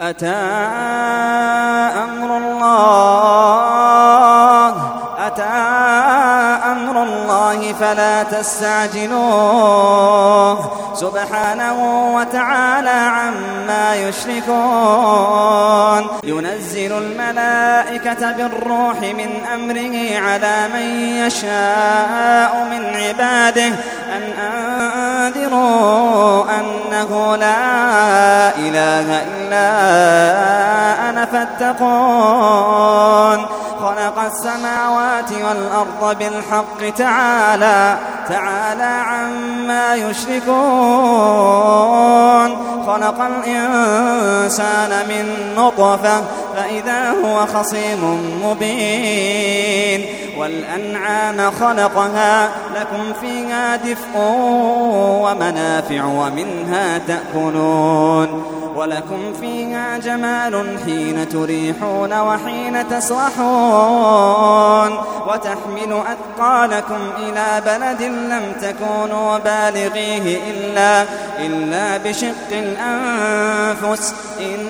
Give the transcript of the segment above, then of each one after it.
أتى أمر الله أتى أمر الله فلا تستعجلوه. سبحانه وتعالى عما يشركون. ينزل الملائكة بالروح من أمره على من يشاء من عباده. أن أنذروا أنه لا إله إلا أنا فاتقون. خلق السماوات والأرض بالحق تعالى تعالى عما يشركون. خلق الإنسان من نطفة فإذا هو خصيم مبين والأنعام خلقها لكم فيها دفء ومنافع ومنها تأكلون ولكم فيها جمال حين تريحون وحين تسرحون وتحمل أثقالكم إلى بلد لم تكونوا بالغيه إلا, إلا بشق الأنفس إن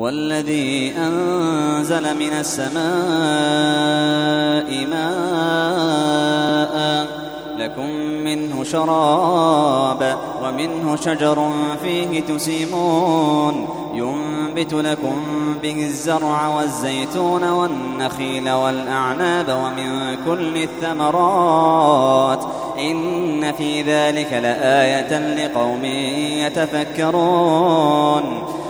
هو الذي أنزل من السماء ماء لكم منه شراب ومنه شجر فيه تسيمون. ينبت لكم به الزرع والزيتون والنخيل والأعناب ومن كل الثمرات. إن في ذلك لآية لقوم يتفكرون.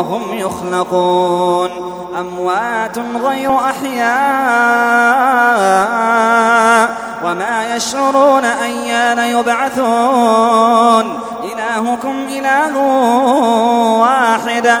وهم يخلقون أموات غير أحياء وما يشعرون أيان يبعثون. إلهكم إله واحد.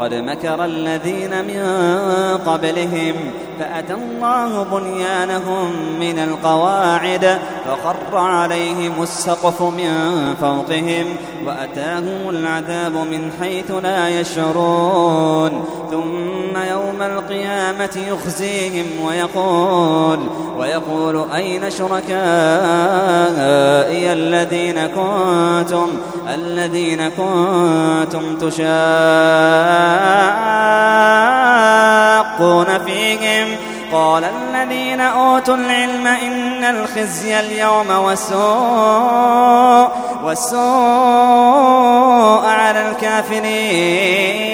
قد مكر الذين من قبلهم فأتى الله بنيانهم من القواعد فخر عليهم السقف من فوقهم وأتاهم العذاب من حيث لا يشعرون. ثم يوم القيامة يخزيهم ويقول ويقول أين شركائي الذين كنتم الذين كنتم تشاقون فيهم. قال الذين أوتوا العلم إن الخزي اليوم والسوء والسوء على الكافرين.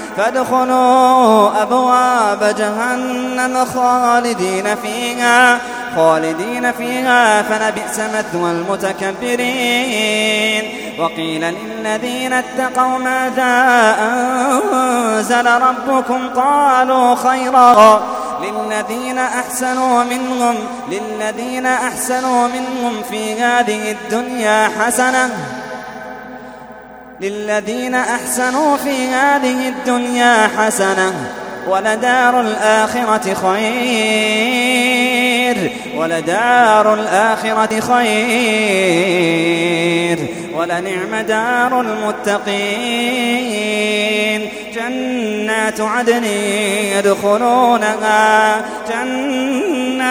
فادخلوا أبواب جهنم خالدين فيها خالدين فيها فلبئس مثوى المتكبرين. وقيل للذين اتقوا ماذا أنزل ربكم؟ قالوا خيرا. للذين أحسنوا منهم للذين أحسنوا منهم في هذه الدنيا حسنة. للذين أحسنوا في هذه الدنيا حسنة ولدار الآخرة خير ولدار الآخرة خير ولنعم دار المتقين. جنات عدن يدخلونها جنات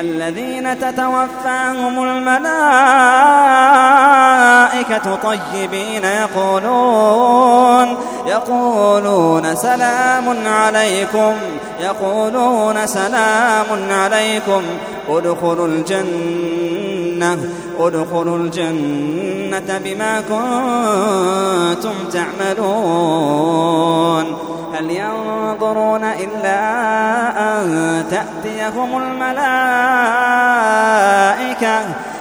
الذين تتوفاهم الملائكة طيبين يقولون يقولون سلام عليكم يقولون سلام عليكم. ادخلوا الجنة ادخلوا الجنة بما كنتم تعملون. هل ينظرون إلا أن تأتيهم الملائكة؟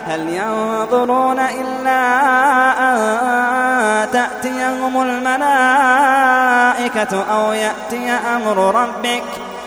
هل ينظرون إلا أن تأتيهم الملائكة أو يأتي أمر ربك؟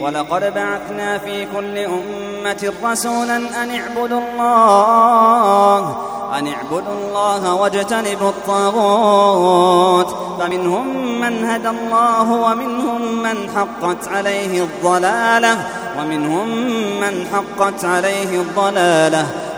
ولقد بعثنا في كل أمة رسولا أن اعبدوا الله أن اعبدوا الله واجتنبوا الطاغوت. فمنهم من هدى الله ومنهم من حقت عليه الضلالة ومنهم من حقت عليه الضلالة.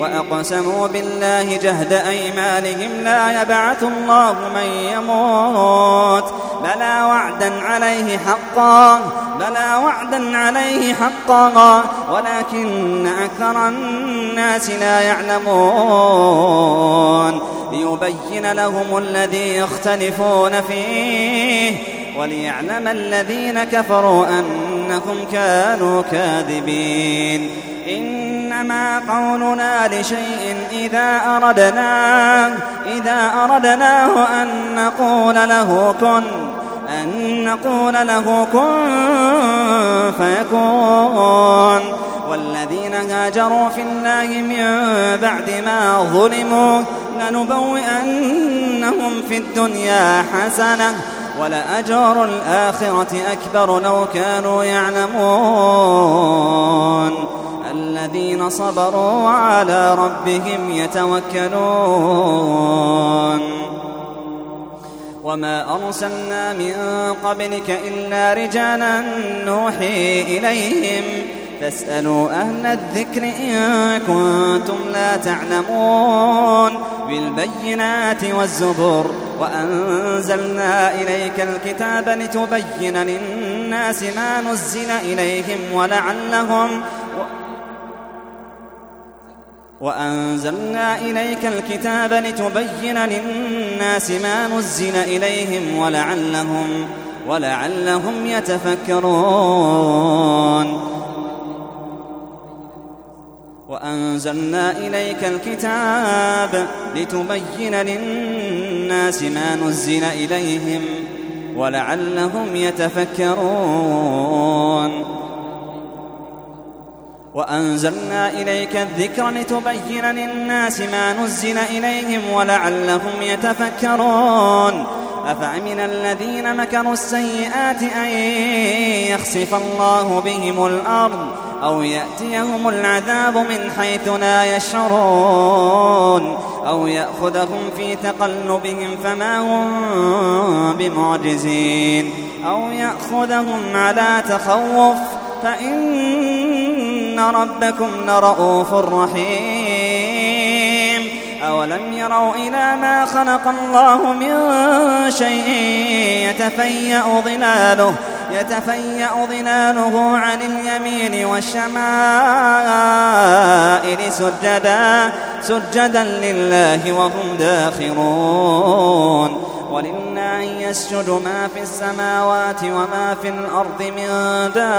وأقسموا بالله جهد أيمانهم لا يبعث الله من يموت. بلى وعدا عليه حقا بلى وعدا عليه حقا ولكن أكثر الناس لا يعلمون. ليبين لهم الذي يختلفون فيه وليعلم الذين كفروا أنهم كانوا كاذبين. إنما قولنا لشيء إذا أردناه إذا أردناه أن نقول له كن أن نقول له كن فيكون. والذين هاجروا في الله من بعد ما ظلموا لنبوئنهم في الدنيا حسنة ولأجر الآخرة أكبر لو كانوا يعلمون. الذين صبروا وعلى ربهم يتوكلون. وما أرسلنا من قبلك إلا رجالا نوحي إليهم فاسألوا أهل الذكر إن كنتم لا تعلمون بالبينات والزبر وأنزلنا إليك الكتاب لتبين للناس ما نزل إليهم ولعلهم وأنزلنا إليك الكتاب لتبين للناس ما نزل إليهم ولعلهم ولعلهم يتفكرون وأنزلنا إليك الكتاب لتبين للناس ما نزل إليهم ولعلهم يتفكرون. وأنزلنا إليك الذكر لتبين للناس ما نزل إليهم ولعلهم يتفكرون. أفأمن الذين مكروا السيئات أن يخسف الله بهم الأرض أو يأتيهم العذاب من حيث لا يشعرون. أو يأخذهم في تقلبهم فما هم بمعجزين. أو يأخذهم على تخوف فإن ربكم لرؤوف رحيم. أولم يروا إلى ما خلق الله من شيء يتفيأ ظلاله يتفيأ ظلاله عن اليمين والشمائل سجدا سجدا لله وهم داخرون. ولله يسجد ما في السماوات وما في الأرض من دابة.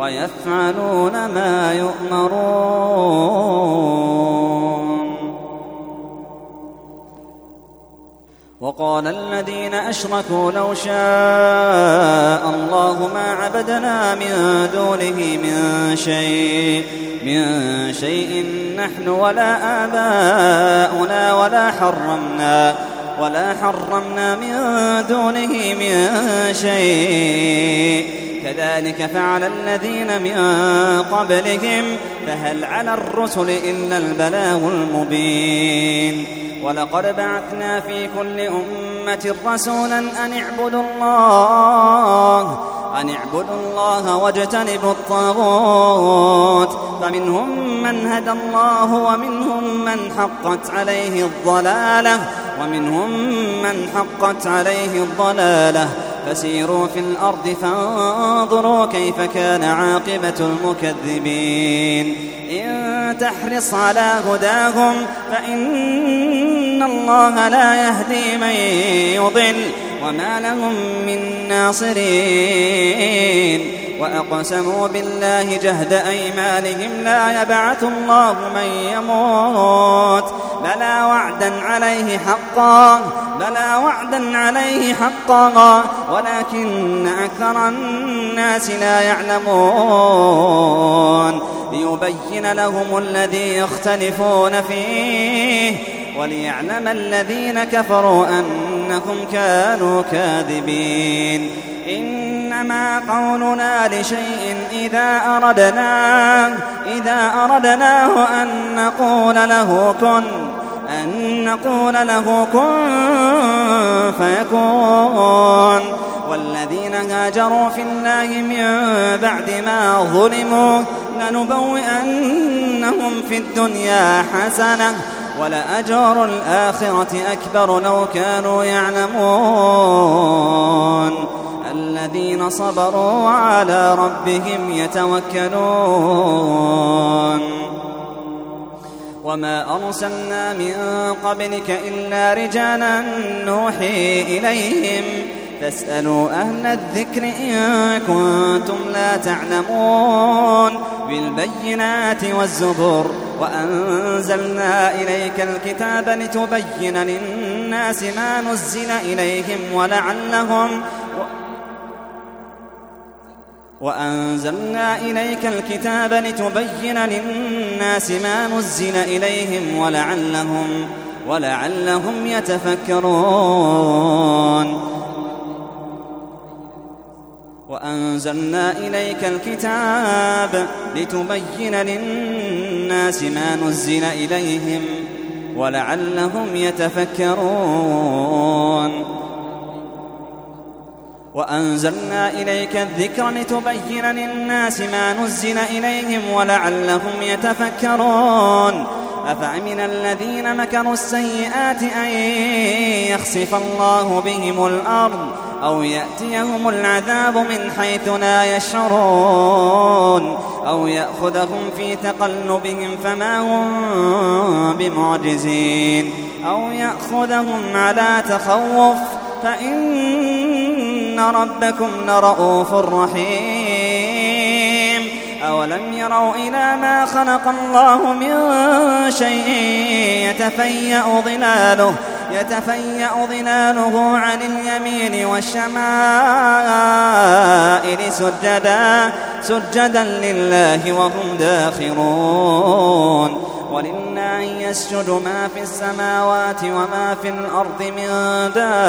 ويفعلون ما يؤمرون. وقال الذين أشركوا لو شاء الله ما عبدنا من دونه من شيء من شيء نحن ولا آباؤنا ولا حرمنا. ولا حرمنا من دونه من شيء. كذلك فعل الذين من قبلهم فهل على الرسل إلا البلاغ المبين. ولقد بعثنا في كل أمة رسولا أن اعبدوا الله أن اعبدوا الله واجتنبوا الطاغوت. فمنهم من هدى الله ومنهم من حقت عليه الضلالة. ومنهم من حقت عليه الضلالة. فسيروا في الأرض فانظروا كيف كان عاقبة المكذبين. إن تحرص على هداهم فإن الله لا يهدي من يضل. وما لهم من ناصرين. وأقسموا بالله جهد أيمانهم لا يبعث الله من يموت. بلى وعدا عليه حقا بلى وعدا عليه حقا ولكن أكثر الناس لا يعلمون. ليبين لهم الذي يختلفون فيه. وليعلم الذين كفروا أنهم كانوا كاذبين. إنما قولنا لشيء إذا أردناه إذا أردناه أن نقول له كن أن نقول له كن فيكون. والذين هاجروا في الله من بعد ما ظلموا لنبوئنهم في الدنيا حسنة ولأجر الآخرة أكبر لو كانوا يعلمون. الذين صبروا وعلى ربهم يتوكلون. وما أرسلنا من قبلك إلا رجالا نوحي إليهم فاسألوا أهل الذكر إن كنتم لا تعلمون بالبينات والزبر وأنزلنا إليك الكتاب لتبين للناس ما نزل إليهم ولعلهم وأنزلنا إليك الكتاب لتبين للناس ما نزل إليهم ولعلهم ولعلهم يتفكرون وأنزلنا إليك الكتاب لتبين للناس ما نزل إليهم ولعلهم يتفكرون. وأنزلنا إليك الذكر لتبين للناس ما نزل إليهم ولعلهم يتفكرون. أفأمن الذين مكروا السيئات أن يخسف الله بهم الأرض أو يأتيهم العذاب من حيث لا يشعرون أو يأخذهم في تقلبهم فما هم بمعجزين أو يأخذهم على تخوف فإن ربكم لرؤوف رحيم أولم يروا إلى ما خلق الله من شيء يتفيأ ظلاله يتفيأ ظلاله عن اليمين والشمائل سجدا سجدا لله وهم داخرون. ولله يسجد ما في السماوات وما في الأرض من دابة.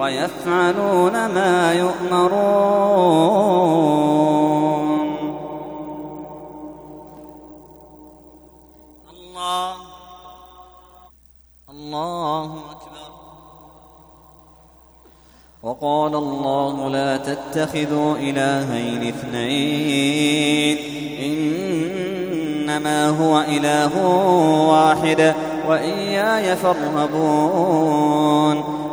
ويفعلون ما يؤمرون. الله. الله أكبر. وقال الله لا تتخذوا إلهين اثنين. إنما هو إله واحد. وإياي فارهبون.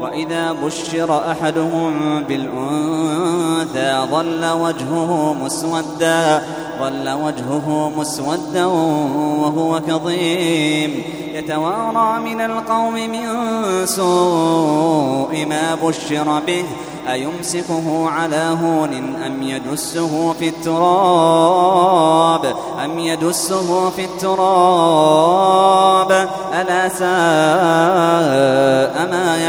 وإذا بشر أحدهم بالأنثى ظل وجهه مسودا ظل وجهه مسودا وهو كظيم. يتوارى من القوم من سوء ما بشر به أيمسكه على هون أم يدسه في التراب؟ أم يدسه في التراب؟ ألا ساء ما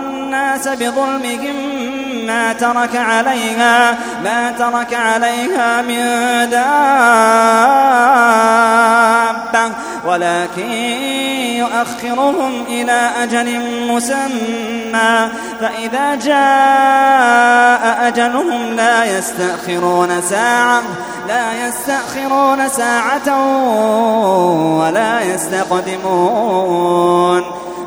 بظلمهم ما ترك عليها ما ترك عليها من دابة. ولكن يؤخرهم إلى أجل مسمى. فإذا جاء أجلهم لا يستأخرون ساعة لا يستأخرون ساعة ولا يستقدمون.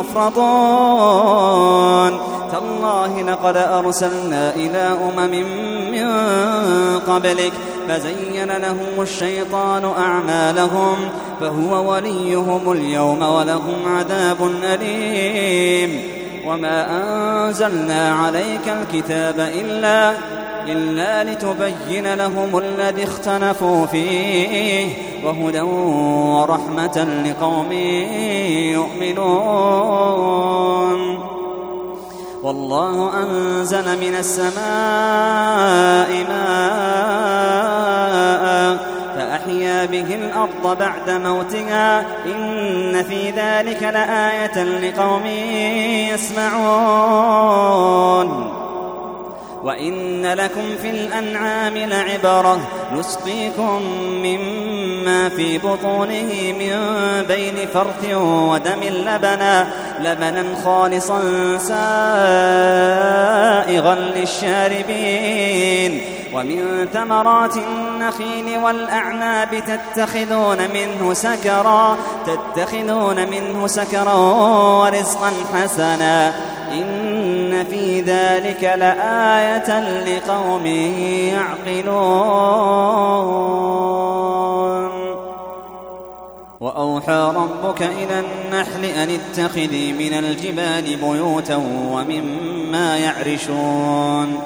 مفرطون تالله لقد أرسلنا إلى أمم من قبلك فزين لهم الشيطان أعمالهم فهو وليهم اليوم ولهم عذاب أليم. وما أنزلنا عليك الكتاب إلا إلا لتبين لهم الذي اختلفوا فيه وهدى ورحمة لقوم يؤمنون والله أنزل من السماء ماء فأحيا به الأرض بعد موتها إن في ذلك لآية لقوم يسمعون وإن لكم في الأنعام لعبرة نسقيكم مما في بطونه من بين فرث ودم لبنا لبنا خالصا سائغا للشاربين. ومن ثمرات النخيل والأعناب تتخذون منه سكرا تتخذون منه سكرا ورزقا حسنا. إن في ذلك لآية لقوم يعقلون وأوحى ربك إلى النحل أن اتخذي من الجبال بيوتا ومما يعرشون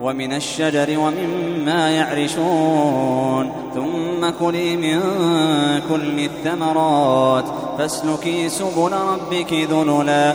ومن الشجر ومما يعرشون ثم كلي من كل الثمرات فاسلكي سبل ربك ذللا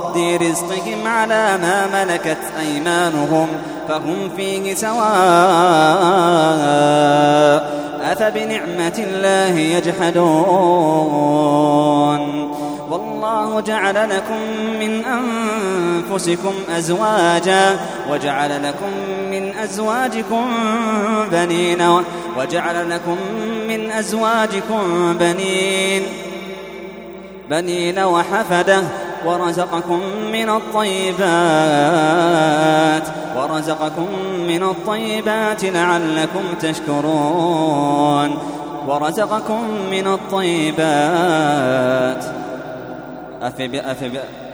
رزقهم على ما ملكت أيمانهم فهم فيه سواء أفبنعمة الله يجحدون والله جعل لكم من أنفسكم أزواجا وجعل لكم من أزواجكم بنين وجعل لكم من أزواجكم بنين بنين وحفدة ورزقكم من الطيبات ورزقكم من الطيبات لعلكم تشكرون. ورزقكم من الطيبات. أفب أفب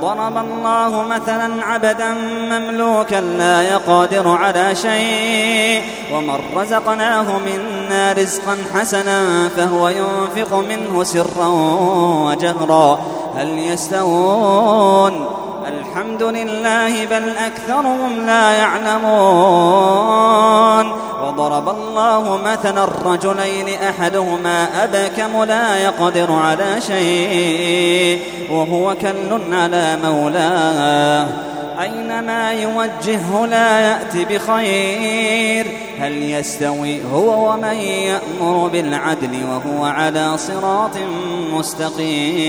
ضرب الله مثلا عبدا مملوكا لا يقادر على شيء ومن رزقناه منا رزقا حسنا فهو ينفق منه سرا وجهرا. هل يستوون؟ الحمد لله بل أكثرهم لا يعلمون. وضرب الله مثلا الرجلين أحدهما أبكم لا يقدر على شيء وهو كل على مولاه. أينما يوجهه لا يأتي بخير هل يستوي هو ومن يأمر بالعدل وهو على صراط مستقيم؟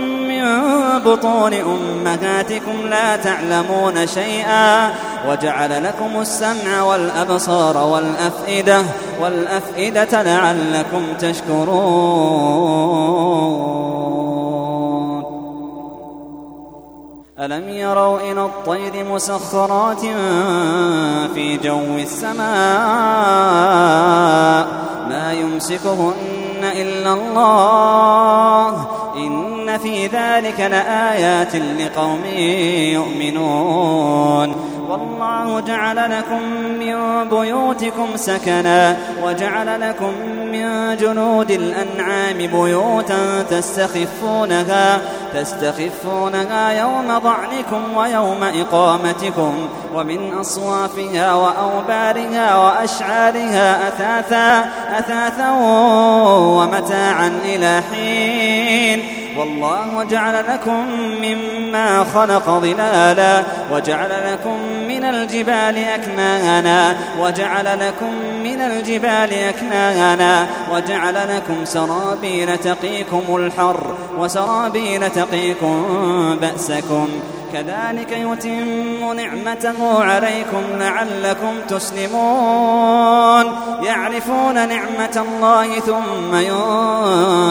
من بطون أمهاتكم لا تعلمون شيئا وجعل لكم السمع والأبصار والأفئدة والأفئدة لعلكم تشكرون. ألم يروا إلى الطير مسخرات في جو السماء؟ ما يمسكهن إلا الله. إن في ذلك لآيات لقوم يؤمنون. والله جعل لكم من بيوتكم سكنا وجعل لكم من جنود الأنعام بيوتا تستخفونها تستخفونها يوم ضعنكم ويوم إقامتكم ومن أصوافها وأوبارها وأشعارها أثاثا أثاثا ومتاعا إلى حين. والله جعل لكم مما خلق ظلالا وجعل لكم الجبال أكنانا وجعل لكم من الجبال أكنانا وجعل لكم سرابيل تقيكم الحر وسرابيل تقيكم بأسكم. كذلك يتم نعمته عليكم لعلكم تسلمون. يعرفون نعمة الله ثم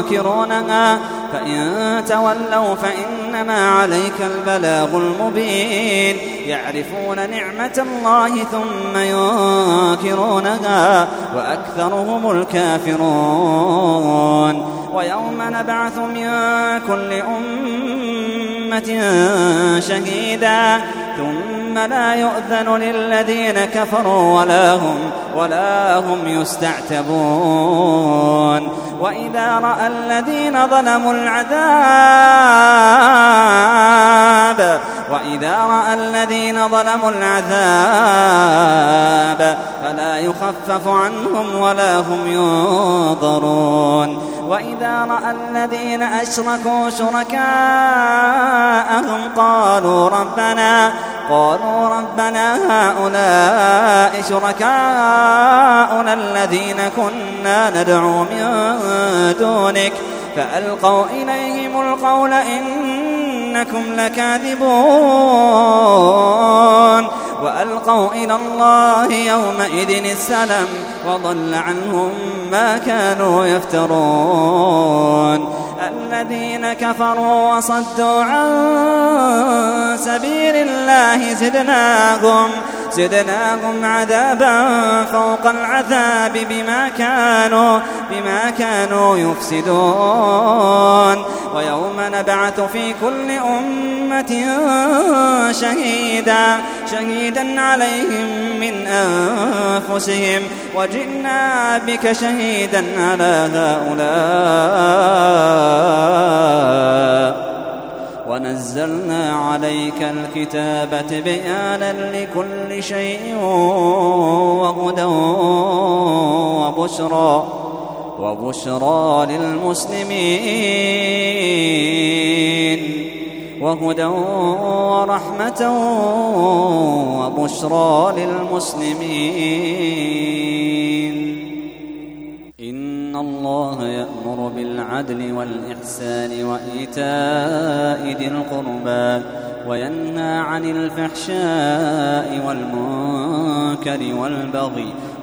ينكرونها. فإن تولوا فإنما عليك البلاغ المبين. يعرفون نعمة الله ثم ينكرونها وأكثرهم الكافرون. ويوم نبعث من كل أمة شهيدا ثم لا يؤذن للذين كفروا ولا هم ولا هم يستعتبون وإذا رأى الذين ظلموا العذاب وإذا رأى الذين ظلموا العذاب فلا يخفف عنهم ولا هم ينظرون وإذا رأى الذين أشركوا شركاءهم قالوا ربنا قالوا ربنا هؤلاء شركاؤنا الذين كنا ندعو من دونك فألقوا إليهم القول إنكم لكاذبون. وألقوا إلى الله يومئذ السلام وضل عنهم ما كانوا يفترون. الذين كفروا وصدوا عن سبيل الله زدناهم زدناهم عذابا فوق العذاب بما كانوا بما كانوا يفسدون. ويوم نبعث في كل أمة شهيدا. شهيدا عليهم من أنفسهم وجئنا بك شهيدا على هؤلاء. ونزلنا عليك الكتاب تبيانا لكل شيء وهدى وبشرى وبشرى للمسلمين. وهدى ورحمة وبشرى للمسلمين. إن الله يأمر بالعدل والإحسان وإيتاء ذي القربى وينهى عن الفحشاء والمنكر والبغي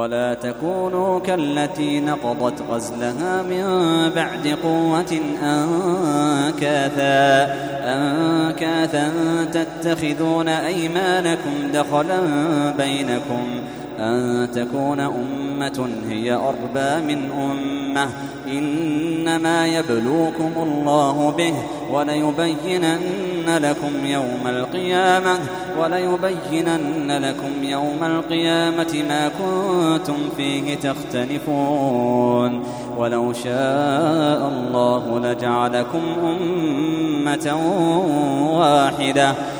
ولا تكونوا كالتي نقضت غزلها من بعد قوة أنكاثا أنكاثا تتخذون أيمانكم دخلا بينكم. أن تكون أمة هي أربى من أمة. إنما يبلوكم الله به وليبينن لكم يوم القيامة وليبينن لكم يوم القيامة ما كنتم فيه تختلفون. ولو شاء الله لجعلكم أمة واحدة.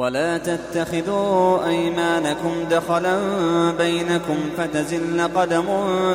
ولا تتخذوا أيمانكم دخلا بينكم فتزل قدم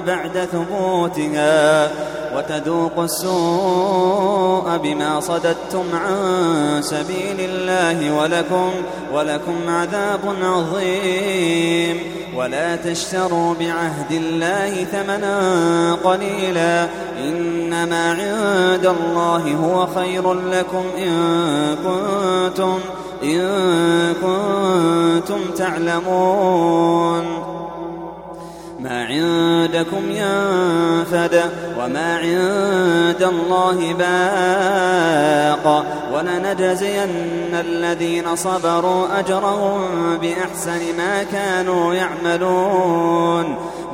بعد ثبوتها وتذوقوا السوء بما صددتم عن سبيل الله ولكم ولكم عذاب عظيم. ولا تشتروا بعهد الله ثمنا قليلا. إنما عند الله هو خير لكم إن كنتم إن كنتم تعلمون. ما عندكم ينفد وما عند الله باق. ولنجزين الذين صبروا أجرهم بأحسن ما كانوا يعملون.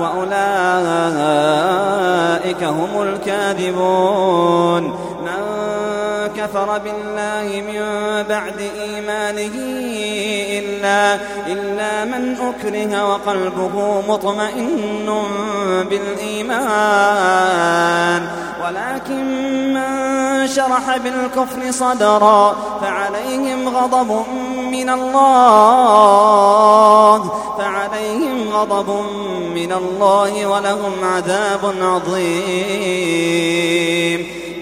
وأولئك هم الكاذبون. من كفر بالله من بعد إيمانه إلا, إلا من أكره وقلبه مطمئن بالإيمان. ولكن من شرح بالكفر صدرا فعليهم غضب من الله. فعليهم غضب من الله ولهم عذاب عظيم.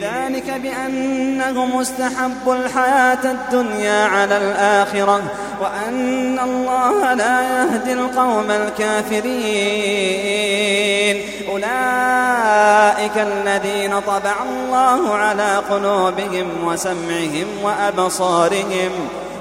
ذلك بأنهم استحبوا الحياة الدنيا على الآخرة وأن الله لا يهدي القوم الكافرين. أولئك الذين طبع الله على قلوبهم وسمعهم وأبصارهم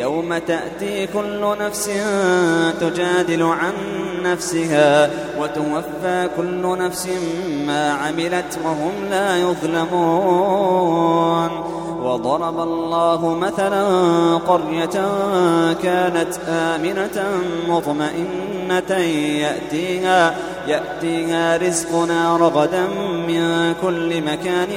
يوم تأتي كل نفس تجادل عن نفسها وتوفى كل نفس ما عملت وهم لا يظلمون. وضرب الله مثلا قرية كانت آمنة مطمئنة يأتيها يأتيها رزقنا رغدا من كل مكان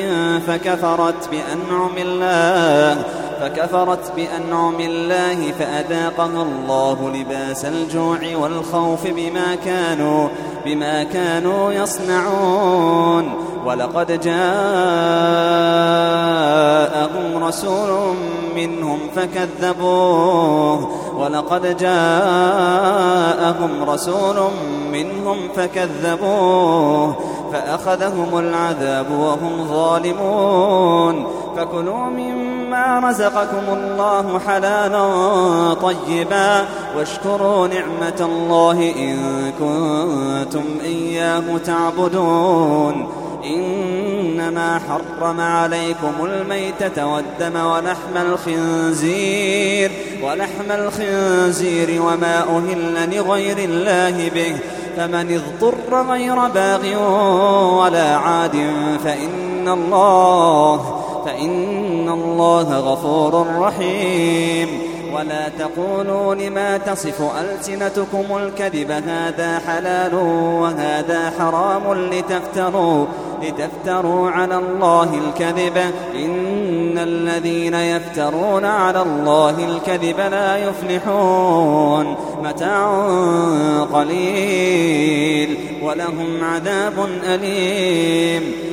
فكفرت بأنعم الله. فكفرت بأنعم الله فأذاقها الله لباس الجوع والخوف بما كانوا بما كانوا يصنعون ولقد جاءهم رسول منهم فكذبوه ولقد جاءهم رسول منهم فكذبوه فأخذهم العذاب وهم ظالمون فكلوا مما رزقكم الله حلالا طيبا واشكروا نعمة الله إن كنتم إياه تعبدون. إنما حرم عليكم الميتة والدم ولحم الخنزير ولحم الخنزير وما أهل لغير الله به. فمن اضطر غير باغ ولا عاد فإن الله فإن الله غفور رحيم. ولا تقولوا لما تصف ألسنتكم الكذب هذا حلال وهذا حرام لتفتروا لتفتروا على الله الكذب. إن الذين يفترون على الله الكذب لا يفلحون. متاع قليل ولهم عذاب أليم.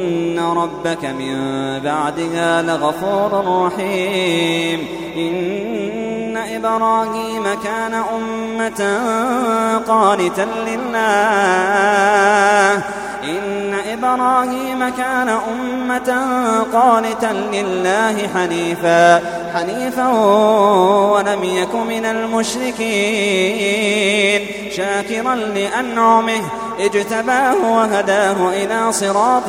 ربك من بعدها لغفور رحيم. إن إبراهيم كان أمة قانتا لله. إن إبراهيم كان أمة قانتا لله حنيفا حنيفا ولم يك من المشركين. شاكرا لأنعمه اجتباه وهداه إلى صراط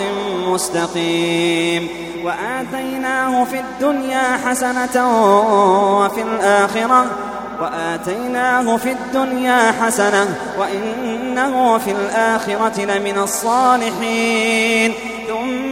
مستقيم. وآتيناه في الدنيا حسنة وفي الآخرة وآتيناه في الدنيا حسنة وإنه في الآخرة لمن الصالحين. ثم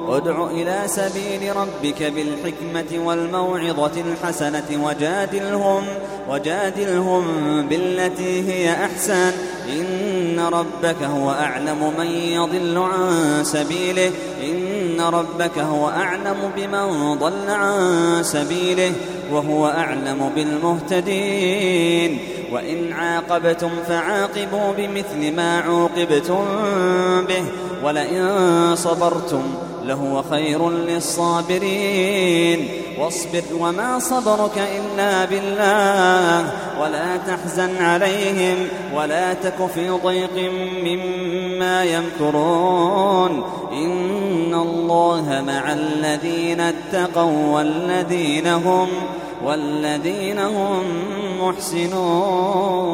ادع إلى سبيل ربك بالحكمة والموعظة الحسنة وجادلهم وجادلهم بالتي هي أحسن. إن ربك هو أعلم من يضل عن سبيله. إن ربك هو أعلم بمن ضل عن سبيله. وهو أعلم بالمهتدين. وإن عاقبتم فعاقبوا بمثل ما عوقبتم به. ولئن صبرتم لهو خير للصابرين. واصبر وما صبرك إلا بالله. ولا تحزن عليهم ولا تك في ضيق مما يمكرون. إن الله مع الذين اتقوا والذين هم والذين هم محسنون.